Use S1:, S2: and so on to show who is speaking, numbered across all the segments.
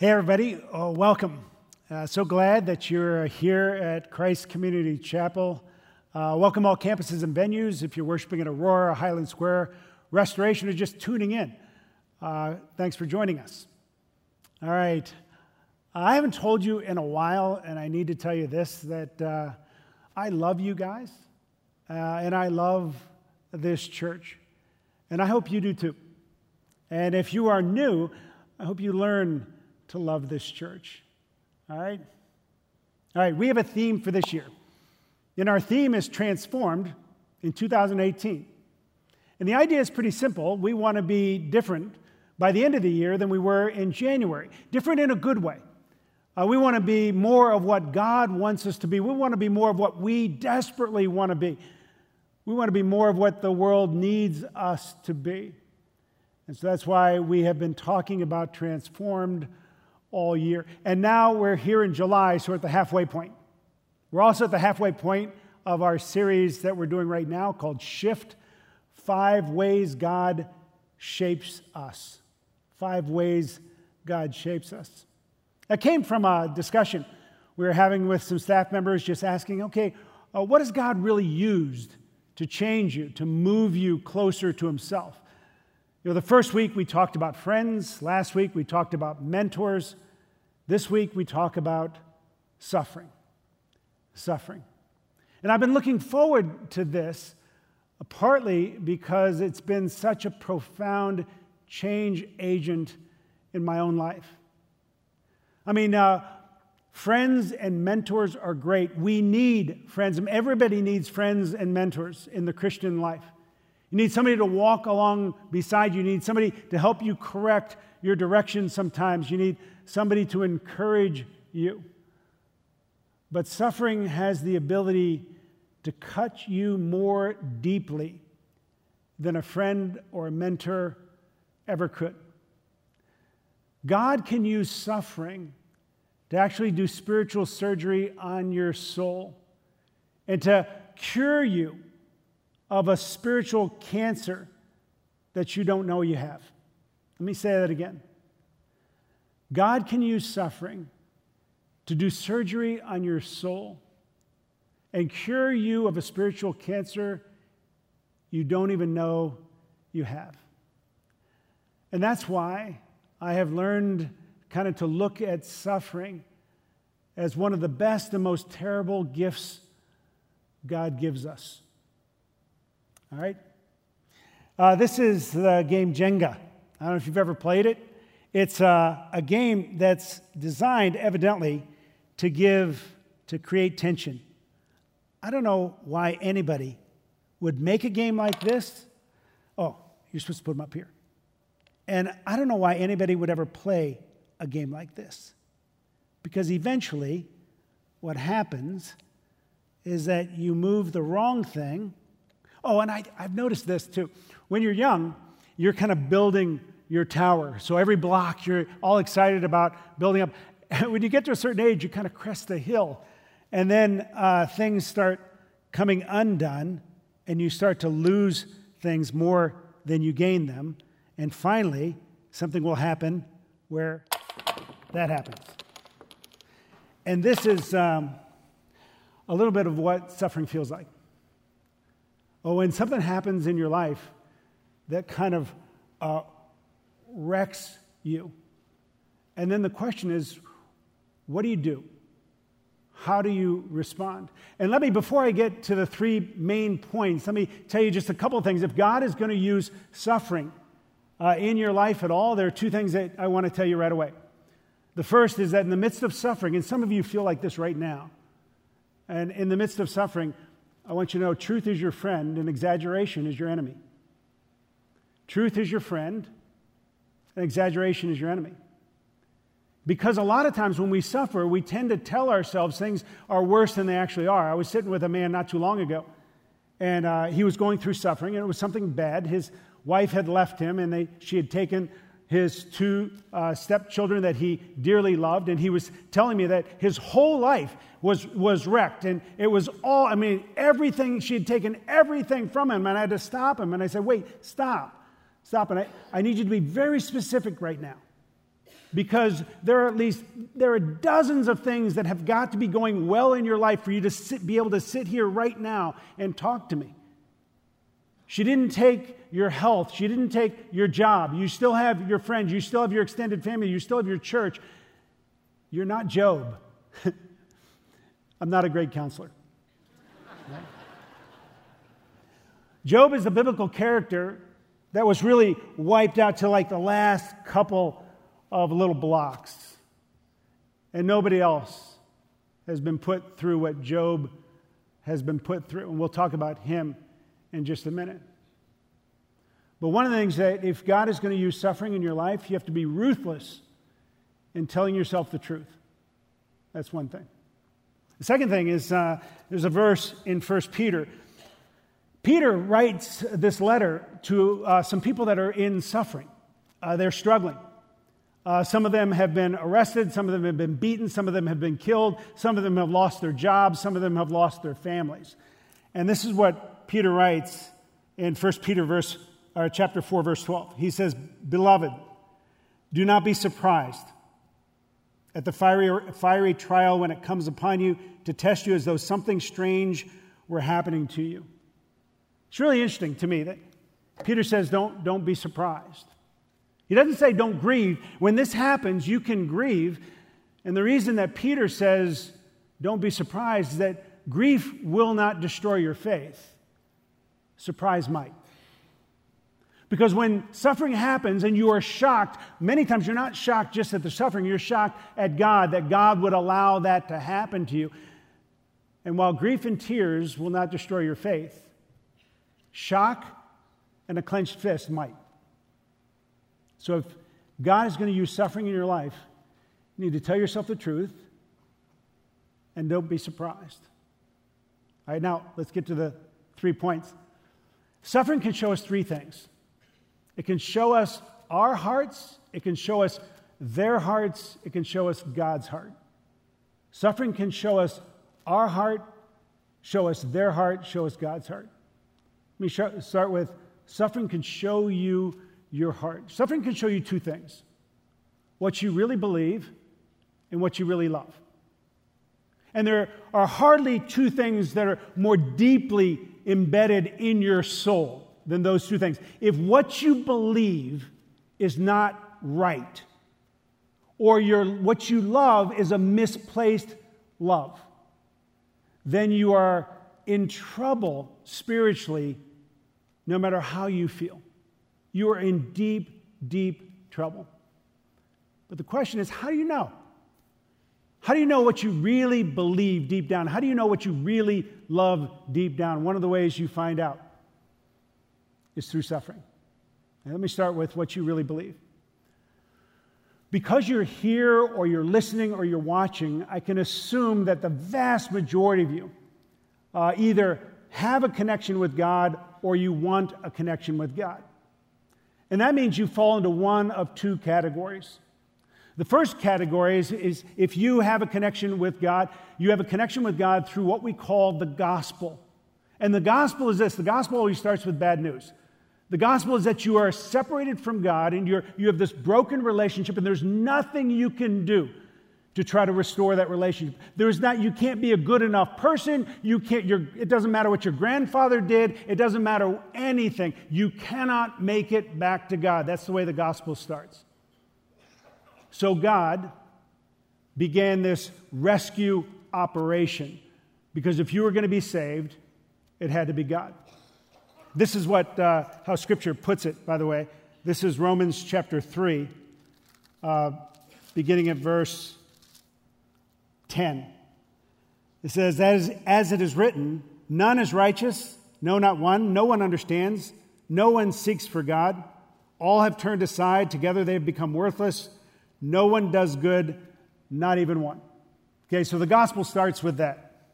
S1: Hey, everybody, uh, welcome. Uh, so glad that you're here at Christ Community Chapel. Uh, welcome all campuses and venues. If you're worshiping at Aurora, Highland Square, Restoration, or just tuning in, uh, thanks for joining us. All right. I haven't told you in a while, and I need to tell you this that uh, I love you guys, uh, and I love this church, and I hope you do too. And if you are new, I hope you learn to love this church. All right? All right, we have a theme for this year. And our theme is transformed in 2018. And the idea is pretty simple. We want to be different by the end of the year than we were in January, different in a good way. Uh, we want to be more of what God wants us to be. We want to be more of what we desperately want to be. We want to be more of what the world needs us to be. And so that's why we have been talking about transformed all year. And now we're here in July, so we're at the halfway point. We're also at the halfway point of our series that we're doing right now called Shift Five Ways God Shapes Us. Five Ways God Shapes Us. That came from a discussion we were having with some staff members, just asking, okay, uh, what has God really used to change you, to move you closer to Himself? You know, the first week we talked about friends. Last week we talked about mentors. This week we talk about suffering. Suffering. And I've been looking forward to this partly because it's been such a profound change agent in my own life. I mean, uh, friends and mentors are great. We need friends. Everybody needs friends and mentors in the Christian life. You need somebody to walk along beside you. You need somebody to help you correct your direction sometimes. You need somebody to encourage you. But suffering has the ability to cut you more deeply than a friend or a mentor ever could. God can use suffering to actually do spiritual surgery on your soul and to cure you of a spiritual cancer that you don't know you have. Let me say that again. God can use suffering to do surgery on your soul and cure you of a spiritual cancer you don't even know you have. And that's why I have learned kind of to look at suffering as one of the best and most terrible gifts God gives us. All right? Uh, this is the game Jenga. I don't know if you've ever played it. It's a, a game that's designed, evidently, to give, to create tension. I don't know why anybody would make a game like this. Oh, you're supposed to put them up here. And I don't know why anybody would ever play a game like this. Because eventually, what happens is that you move the wrong thing Oh, and I, I've noticed this too. When you're young, you're kind of building your tower. So every block, you're all excited about building up. When you get to a certain age, you kind of crest the hill. And then uh, things start coming undone, and you start to lose things more than you gain them. And finally, something will happen where that happens. And this is um, a little bit of what suffering feels like. Oh, when something happens in your life that kind of uh, wrecks you. And then the question is, what do you do? How do you respond? And let me, before I get to the three main points, let me tell you just a couple of things. If God is going to use suffering uh, in your life at all, there are two things that I want to tell you right away. The first is that in the midst of suffering, and some of you feel like this right now, and in the midst of suffering, I want you to know truth is your friend and exaggeration is your enemy. Truth is your friend and exaggeration is your enemy. Because a lot of times when we suffer, we tend to tell ourselves things are worse than they actually are. I was sitting with a man not too long ago, and uh, he was going through suffering, and it was something bad. His wife had left him, and they, she had taken his two uh, stepchildren that he dearly loved, and he was telling me that his whole life was, was wrecked. And it was all, I mean, everything, she had taken everything from him, and I had to stop him. And I said, Wait, stop, stop. And I, I need you to be very specific right now. because there are at least there are dozens of things that have got to be going well in your life for you to sit, be able to sit here right now and talk to me she didn't take your health. She didn't take your job. You still have your friends. You still have your extended family. You still have your church. You're not job. I'm not a great counselor. Job is a biblical character that was really wiped out to like the last couple of little blocks. And nobody else has been put through what Job has been put through. And we'll talk about him in just a minute. But one of the things that if God is going to use suffering in your life, you have to be ruthless in telling yourself the truth. That's one thing. The second thing is uh, there's a verse in 1 Peter. Peter writes this letter to uh, some people that are in suffering, uh, they're struggling. Uh, some of them have been arrested, some of them have been beaten, some of them have been killed, some of them have lost their jobs, some of them have lost their families. And this is what Peter writes in 1 Peter verse, or chapter 4, verse 12. He says, Beloved, do not be surprised at the fiery, fiery trial when it comes upon you to test you as though something strange were happening to you. It's really interesting to me that Peter says, Don't, don't be surprised. He doesn't say don't grieve. When this happens, you can grieve. And the reason that Peter says don't be surprised is that grief will not destroy your faith, surprise might. Because when suffering happens and you are shocked, many times you're not shocked just at the suffering, you're shocked at God, that God would allow that to happen to you. And while grief and tears will not destroy your faith, shock and a clenched fist might. So if God is going to use suffering in your life, you need to tell yourself the truth and don't be surprised. All right, now let's get to the three points. Suffering can show us three things it can show us our hearts, it can show us their hearts, it can show us God's heart. Suffering can show us our heart, show us their heart, show us God's heart. Let me start with suffering can show you your heart. Suffering can show you two things what you really believe and what you really love. And there are hardly two things that are more deeply embedded in your soul than those two things. If what you believe is not right, or your, what you love is a misplaced love, then you are in trouble spiritually no matter how you feel you are in deep, deep trouble. But the question is how do you know? How do you know what you really believe deep down? How do you know what you really love deep down? One of the ways you find out is through suffering. And let me start with what you really believe. Because you're here or you're listening or you're watching, I can assume that the vast majority of you uh, either have a connection with God or you want a connection with God. And that means you fall into one of two categories. The first category is, is, if you have a connection with God, you have a connection with God through what we call the gospel. And the gospel is this the gospel always starts with bad news. The gospel is that you are separated from God and you're, you have this broken relationship, and there's nothing you can do to try to restore that relationship. There's not, you can't be a good enough person. You can't, you it doesn't matter what your grandfather did. It doesn't matter anything. You cannot make it back to God. That's the way the gospel starts. So God began this rescue operation because if you were going to be saved, it had to be God. This is what, uh, how Scripture puts it, by the way. This is Romans chapter 3, uh, beginning at verse 10. It says, as, as it is written, none is righteous, no, not one. No one understands. No one seeks for God. All have turned aside. Together they have become worthless. No one does good, not even one. Okay, so the gospel starts with that.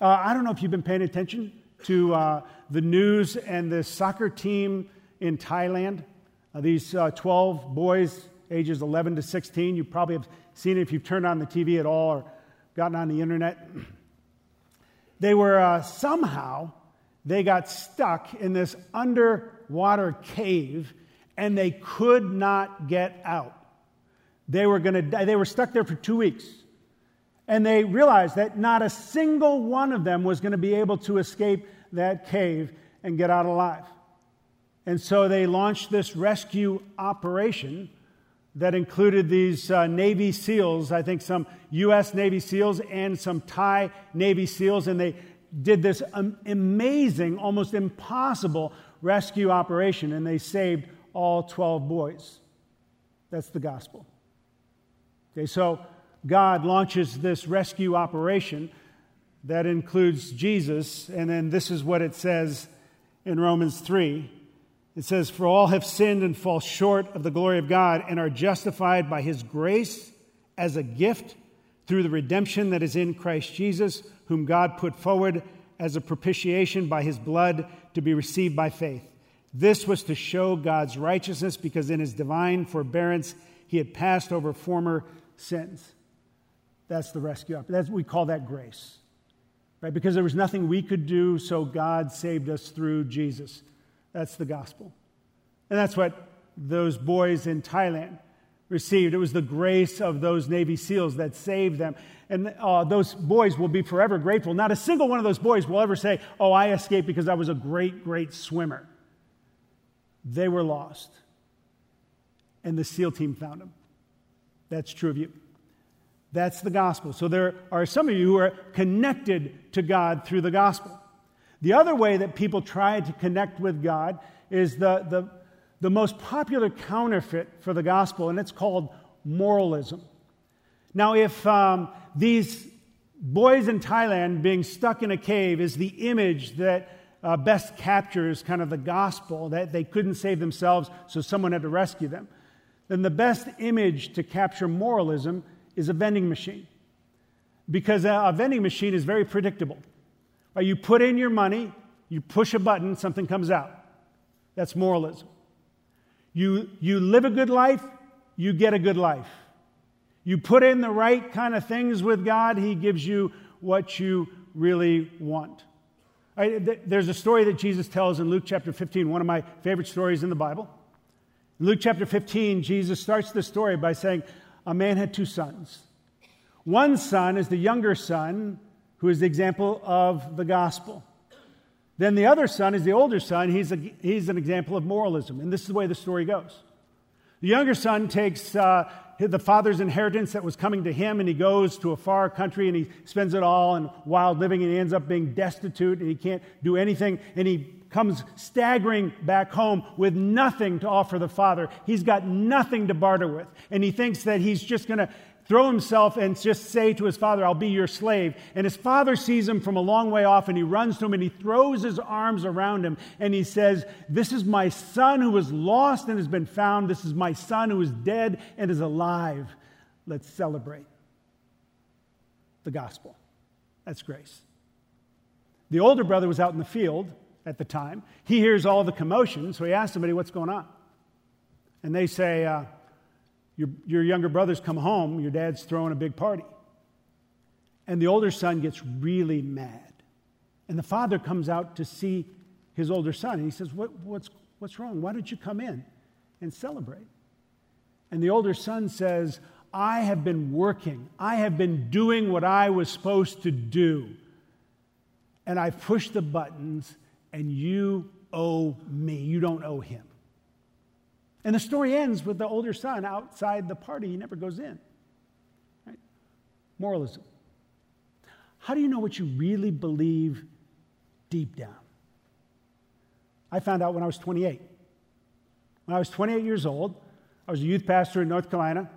S1: Uh, I don't know if you've been paying attention to uh, the news and the soccer team in Thailand. Uh, these uh, 12 boys, ages 11 to 16, you probably have seen it if you've turned on the TV at all or gotten on the internet. They were uh, somehow, they got stuck in this underwater cave and they could not get out. They were going to die. They were stuck there for two weeks. And they realized that not a single one of them was going to be able to escape that cave and get out alive. And so they launched this rescue operation that included these uh, Navy SEALs, I think some U.S. Navy SEALs and some Thai Navy SEALs, and they did this um, amazing, almost impossible rescue operation, and they saved all 12 boys. That's the gospel. Okay, so God launches this rescue operation that includes Jesus, and then this is what it says in Romans 3. It says, For all have sinned and fall short of the glory of God and are justified by his grace as a gift through the redemption that is in Christ Jesus, whom God put forward as a propitiation by his blood to be received by faith. This was to show God's righteousness because in his divine forbearance he had passed over former sins. That's the rescue. That's, we call that grace. Right? Because there was nothing we could do, so God saved us through Jesus. That's the gospel. And that's what those boys in Thailand received. It was the grace of those Navy SEALs that saved them. And uh, those boys will be forever grateful. Not a single one of those boys will ever say, Oh, I escaped because I was a great, great swimmer. They were lost. And the SEAL team found them. That's true of you. That's the gospel. So there are some of you who are connected to God through the gospel. The other way that people try to connect with God is the, the, the most popular counterfeit for the gospel, and it's called moralism. Now, if um, these boys in Thailand being stuck in a cave is the image that uh, best captures kind of the gospel, that they couldn't save themselves, so someone had to rescue them, then the best image to capture moralism is a vending machine. Because a vending machine is very predictable. You put in your money, you push a button, something comes out. That's moralism. You, you live a good life, you get a good life. You put in the right kind of things with God, He gives you what you really want. there's a story that Jesus tells in Luke chapter 15, one of my favorite stories in the Bible. In Luke chapter 15, Jesus starts the story by saying, a man had two sons. One son is the younger son, who is the example of the gospel. Then the other son is the older son. He's, a, he's an example of moralism. And this is the way the story goes. The younger son takes uh, the father's inheritance that was coming to him, and he goes to a far country and he spends it all in wild living, and he ends up being destitute and he can't do anything. And he comes staggering back home with nothing to offer the father. He's got nothing to barter with. And he thinks that he's just going to throw himself and just say to his father, I'll be your slave. And his father sees him from a long way off and he runs to him and he throws his arms around him and he says, This is my son who was lost and has been found. This is my son who is dead and is alive. Let's celebrate the gospel. That's grace. The older brother was out in the field at the time. He hears all the commotion, so he asks somebody, What's going on? And they say, uh, your, your younger brother's come home, your dad's throwing a big party. And the older son gets really mad. And the father comes out to see his older son, and he says, what, what's, what's wrong? Why don't you come in and celebrate? And the older son says, I have been working, I have been doing what I was supposed to do. And I've pushed the buttons, and you owe me. You don't owe him. And the story ends with the older son outside the party. He never goes in. Right? Moralism. How do you know what you really believe deep down? I found out when I was 28. When I was 28 years old, I was a youth pastor in North Carolina.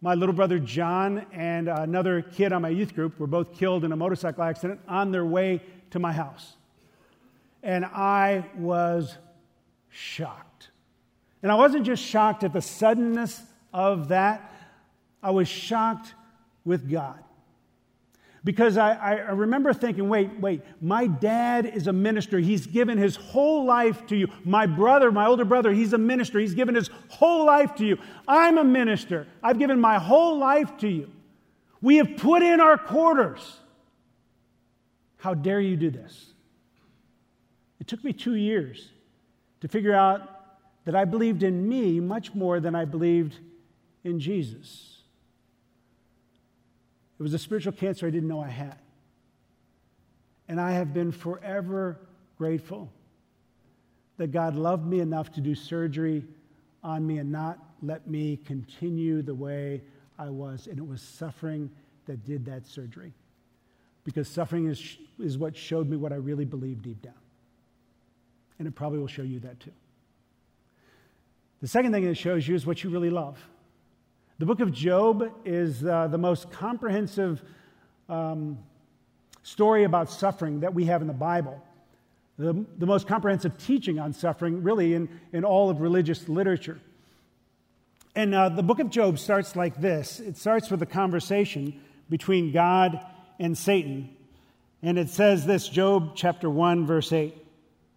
S1: My little brother John and another kid on my youth group were both killed in a motorcycle accident on their way to my house and I was shocked. And I wasn't just shocked at the suddenness of that, I was shocked with God. Because I, I, remember thinking, wait, wait, my dad is a minister. He's given his whole life to you. My brother, my older brother, he's a minister. He's given his whole life to you. I'm a minister. I've given my whole life to you. We have put in our quarters. How dare you do this? It took me two years to figure out that I believed in me much more than I believed in Jesus. It was a spiritual cancer I didn't know I had. And I have been forever grateful that God loved me enough to do surgery on me and not let me continue the way I was. And it was suffering that did that surgery. Because suffering is, is what showed me what I really believed deep down. And it probably will show you that too. The second thing it shows you is what you really love. The book of Job is uh, the most comprehensive um, story about suffering that we have in the Bible. The, the most comprehensive teaching on suffering, really, in, in all of religious literature. And uh, the book of Job starts like this it starts with a conversation between God and Satan. And it says this Job chapter 1, verse 8.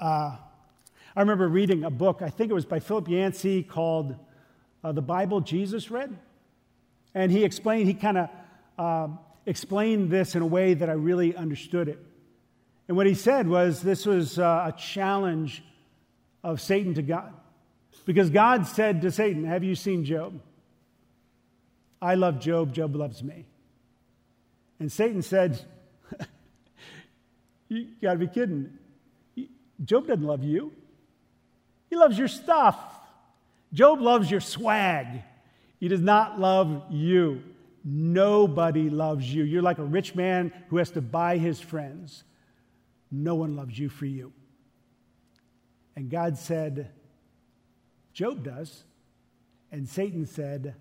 S1: Uh, I remember reading a book, I think it was by Philip Yancey, called uh, The Bible Jesus Read. And he explained, he kind of uh, explained this in a way that I really understood it. And what he said was this was uh, a challenge of Satan to God. Because God said to Satan, Have you seen Job? I love Job, Job loves me. And Satan said, You gotta be kidding. Job doesn't love you, he loves your stuff. Job loves your swag. He does not love you. Nobody loves you. You're like a rich man who has to buy his friends. No one loves you for you. And God said, Job does. And Satan said,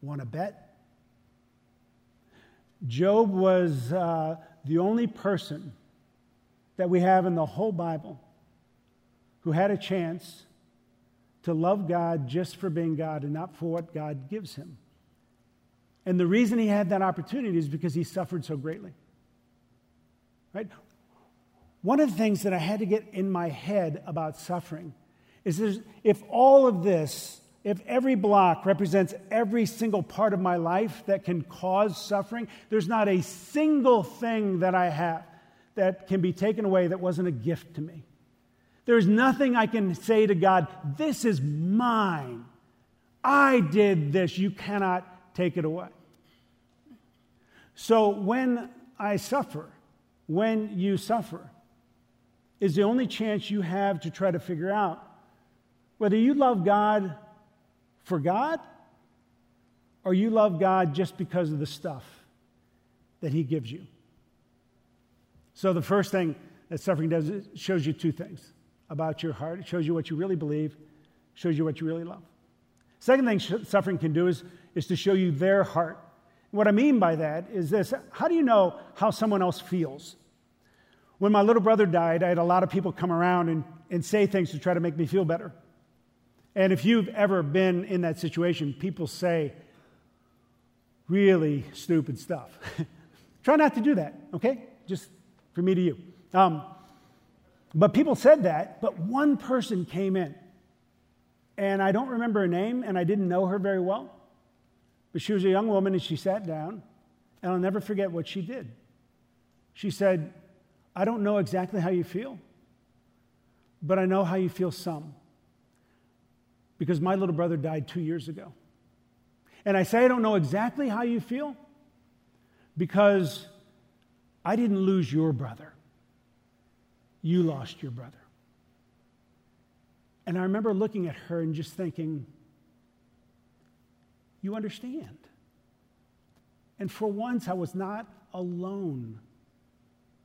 S1: Want to bet? Job was uh, the only person that we have in the whole Bible who had a chance to love God just for being God and not for what God gives him. And the reason he had that opportunity is because he suffered so greatly. Right? One of the things that I had to get in my head about suffering is if all of this, if every block represents every single part of my life that can cause suffering, there's not a single thing that I have that can be taken away that wasn't a gift to me. There's nothing I can say to God, this is mine. I did this. You cannot take it away. So when I suffer, when you suffer, is the only chance you have to try to figure out whether you love God for God or you love God just because of the stuff that He gives you. So, the first thing that suffering does is it shows you two things about your heart. It shows you what you really believe, shows you what you really love. Second thing suffering can do is, is to show you their heart. What I mean by that is this how do you know how someone else feels? When my little brother died, I had a lot of people come around and, and say things to try to make me feel better. And if you've ever been in that situation, people say really stupid stuff. try not to do that, okay? Just for me to you. Um, but people said that, but one person came in. And I don't remember her name, and I didn't know her very well. But she was a young woman, and she sat down, and I'll never forget what she did. She said, I don't know exactly how you feel, but I know how you feel some. Because my little brother died two years ago. And I say I don't know exactly how you feel because I didn't lose your brother. You lost your brother. And I remember looking at her and just thinking, you understand. And for once, I was not alone,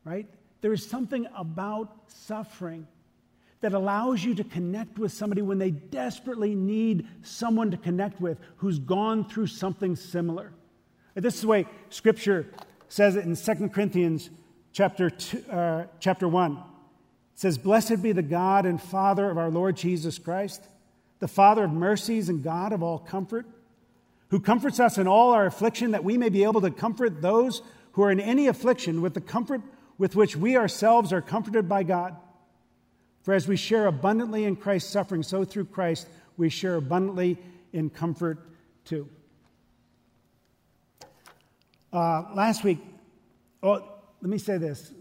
S1: right? There is something about suffering that allows you to connect with somebody when they desperately need someone to connect with who's gone through something similar. This is the way Scripture says it in 2 Corinthians chapter, two, uh, chapter 1. It says, Blessed be the God and Father of our Lord Jesus Christ, the Father of mercies and God of all comfort, who comforts us in all our affliction, that we may be able to comfort those who are in any affliction with the comfort with which we ourselves are comforted by God. For as we share abundantly in Christ's suffering, so through Christ we share abundantly in comfort too. Uh, last week, oh, let me say this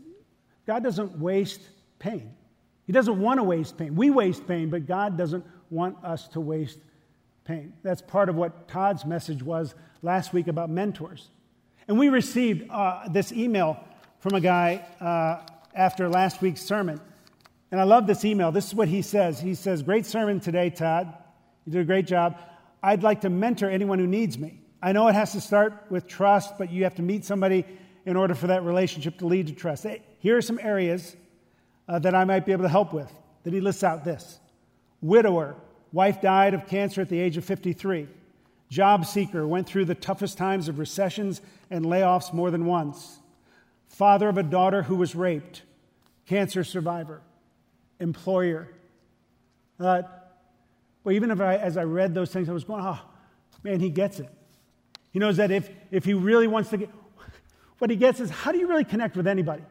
S1: God doesn't waste pain. He doesn't want to waste pain. We waste pain, but God doesn't want us to waste pain. That's part of what Todd's message was last week about mentors. And we received uh, this email from a guy uh, after last week's sermon. And I love this email. This is what he says. He says, Great sermon today, Todd. You did a great job. I'd like to mentor anyone who needs me. I know it has to start with trust, but you have to meet somebody in order for that relationship to lead to trust. Here are some areas uh, that I might be able to help with. That he lists out this widower, wife died of cancer at the age of 53. Job seeker, went through the toughest times of recessions and layoffs more than once. Father of a daughter who was raped, cancer survivor, employer. Uh, well, even if I, as I read those things, I was going, oh, man, he gets it. He knows that if, if he really wants to get, what he gets is how do you really connect with anybody?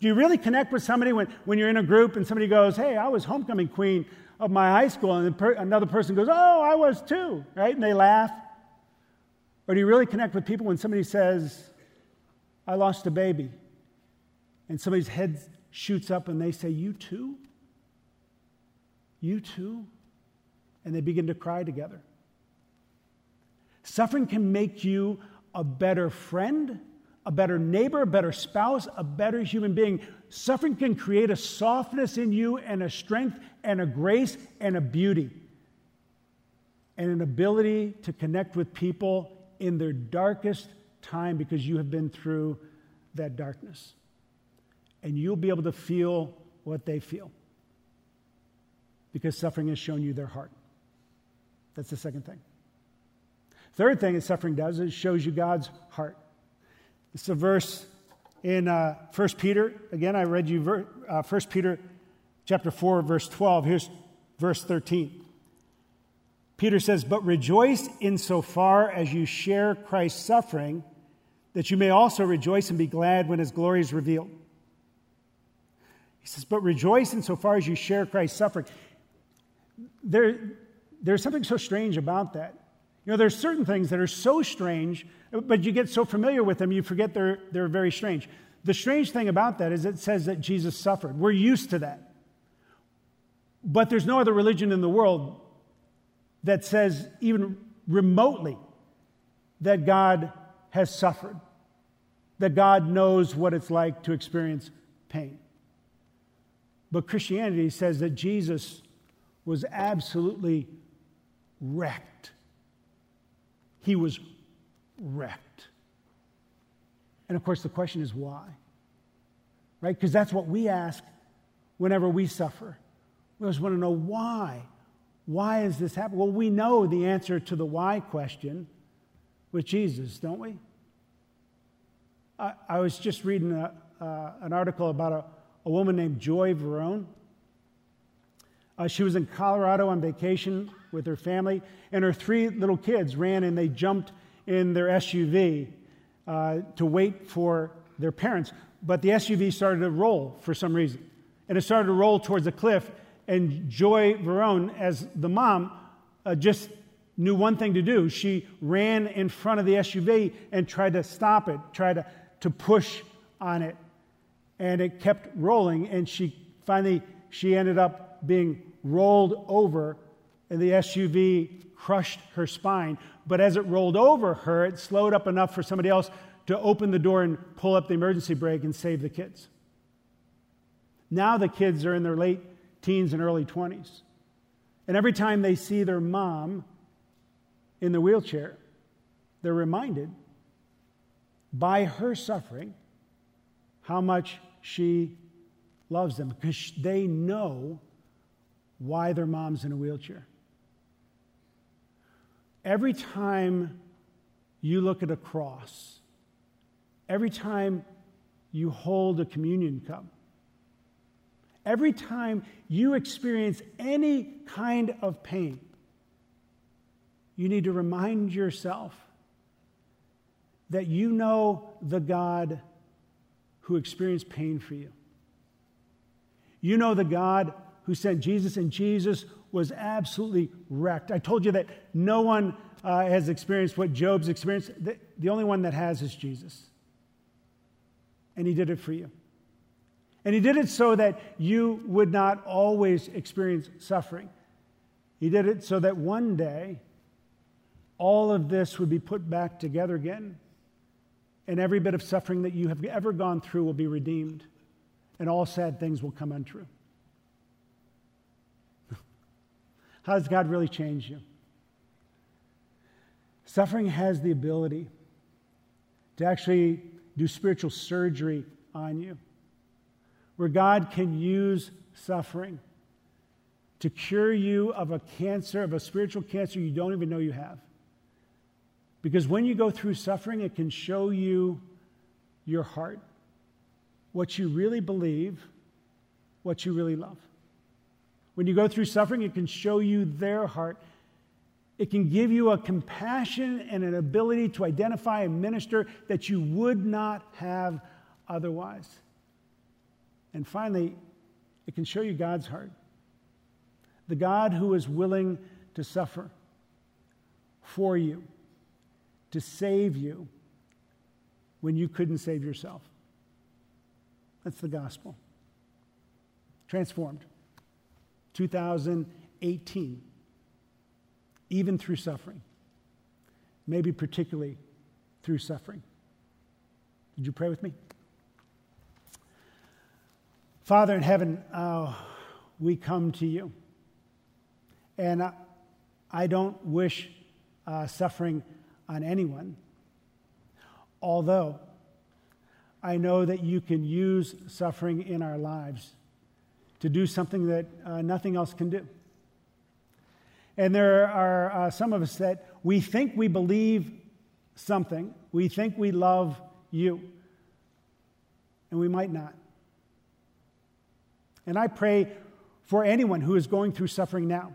S1: Do you really connect with somebody when, when you're in a group and somebody goes, hey, I was homecoming queen of my high school, and per- another person goes, oh, I was too, right? And they laugh. Or do you really connect with people when somebody says, I lost a baby, and somebody's head shoots up and they say, You too? You too? And they begin to cry together. Suffering can make you a better friend, a better neighbor, a better spouse, a better human being. Suffering can create a softness in you and a strength and a grace and a beauty and an ability to connect with people in their darkest time because you have been through that darkness. And you'll be able to feel what they feel because suffering has shown you their heart. That's the second thing. Third thing that suffering does is shows you God's heart. It's a verse in uh, 1 Peter. Again, I read you ver- uh, 1 Peter chapter 4, verse 12. Here's verse 13. Peter says, But rejoice insofar as you share Christ's suffering, that you may also rejoice and be glad when his glory is revealed. He says, But rejoice insofar as you share Christ's suffering. There, there's something so strange about that. You know, there's certain things that are so strange, but you get so familiar with them, you forget they're, they're very strange. The strange thing about that is it says that Jesus suffered. We're used to that. But there's no other religion in the world that says, even remotely, that God has suffered, that God knows what it's like to experience pain. But Christianity says that Jesus was absolutely wrecked he was wrecked. And of course, the question is why? Right? Because that's what we ask whenever we suffer. We always want to know why. Why is this happening? Well, we know the answer to the why question with Jesus, don't we? I, I was just reading a, uh, an article about a, a woman named Joy Verone. Uh, she was in Colorado on vacation with her family, and her three little kids ran and they jumped in their SUV uh, to wait for their parents. But the SUV started to roll for some reason. And it started to roll towards a cliff, and Joy Verone, as the mom, uh, just knew one thing to do. She ran in front of the SUV and tried to stop it, tried to, to push on it. And it kept rolling, and she finally, she ended up being rolled over and the SUV crushed her spine. But as it rolled over her, it slowed up enough for somebody else to open the door and pull up the emergency brake and save the kids. Now the kids are in their late teens and early 20s. And every time they see their mom in the wheelchair, they're reminded by her suffering how much she loves them because they know why their mom's in a wheelchair. Every time you look at a cross, every time you hold a communion cup, Every time you experience any kind of pain, you need to remind yourself that you know the God who experienced pain for you. You know the God who sent Jesus, and Jesus was absolutely wrecked. I told you that no one uh, has experienced what Job's experienced. The, the only one that has is Jesus. And he did it for you. And he did it so that you would not always experience suffering. He did it so that one day all of this would be put back together again. And every bit of suffering that you have ever gone through will be redeemed. And all sad things will come untrue. How does God really change you? Suffering has the ability to actually do spiritual surgery on you, where God can use suffering to cure you of a cancer, of a spiritual cancer you don't even know you have. Because when you go through suffering, it can show you your heart, what you really believe, what you really love. When you go through suffering, it can show you their heart. It can give you a compassion and an ability to identify and minister that you would not have otherwise. And finally, it can show you God's heart. The God who is willing to suffer for you, to save you when you couldn't save yourself. That's the gospel. Transformed. 2018, even through suffering, maybe particularly through suffering. Did you pray with me? Father in heaven, uh, we come to you. And I, I don't wish uh, suffering on anyone, although I know that you can use suffering in our lives to do something that uh, nothing else can do. And there are uh, some of us that we think we believe something, we think we love you, and we might not. And I pray for anyone who is going through suffering now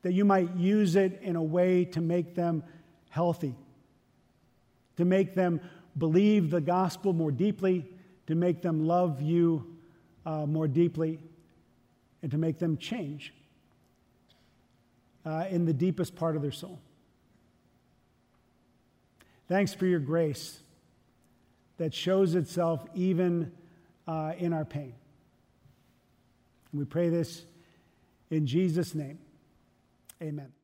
S1: that you might use it in a way to make them healthy, to make them believe the gospel more deeply, to make them love you uh, more deeply and to make them change uh, in the deepest part of their soul. Thanks for your grace that shows itself even uh, in our pain. we pray this in Jesus' name. Amen.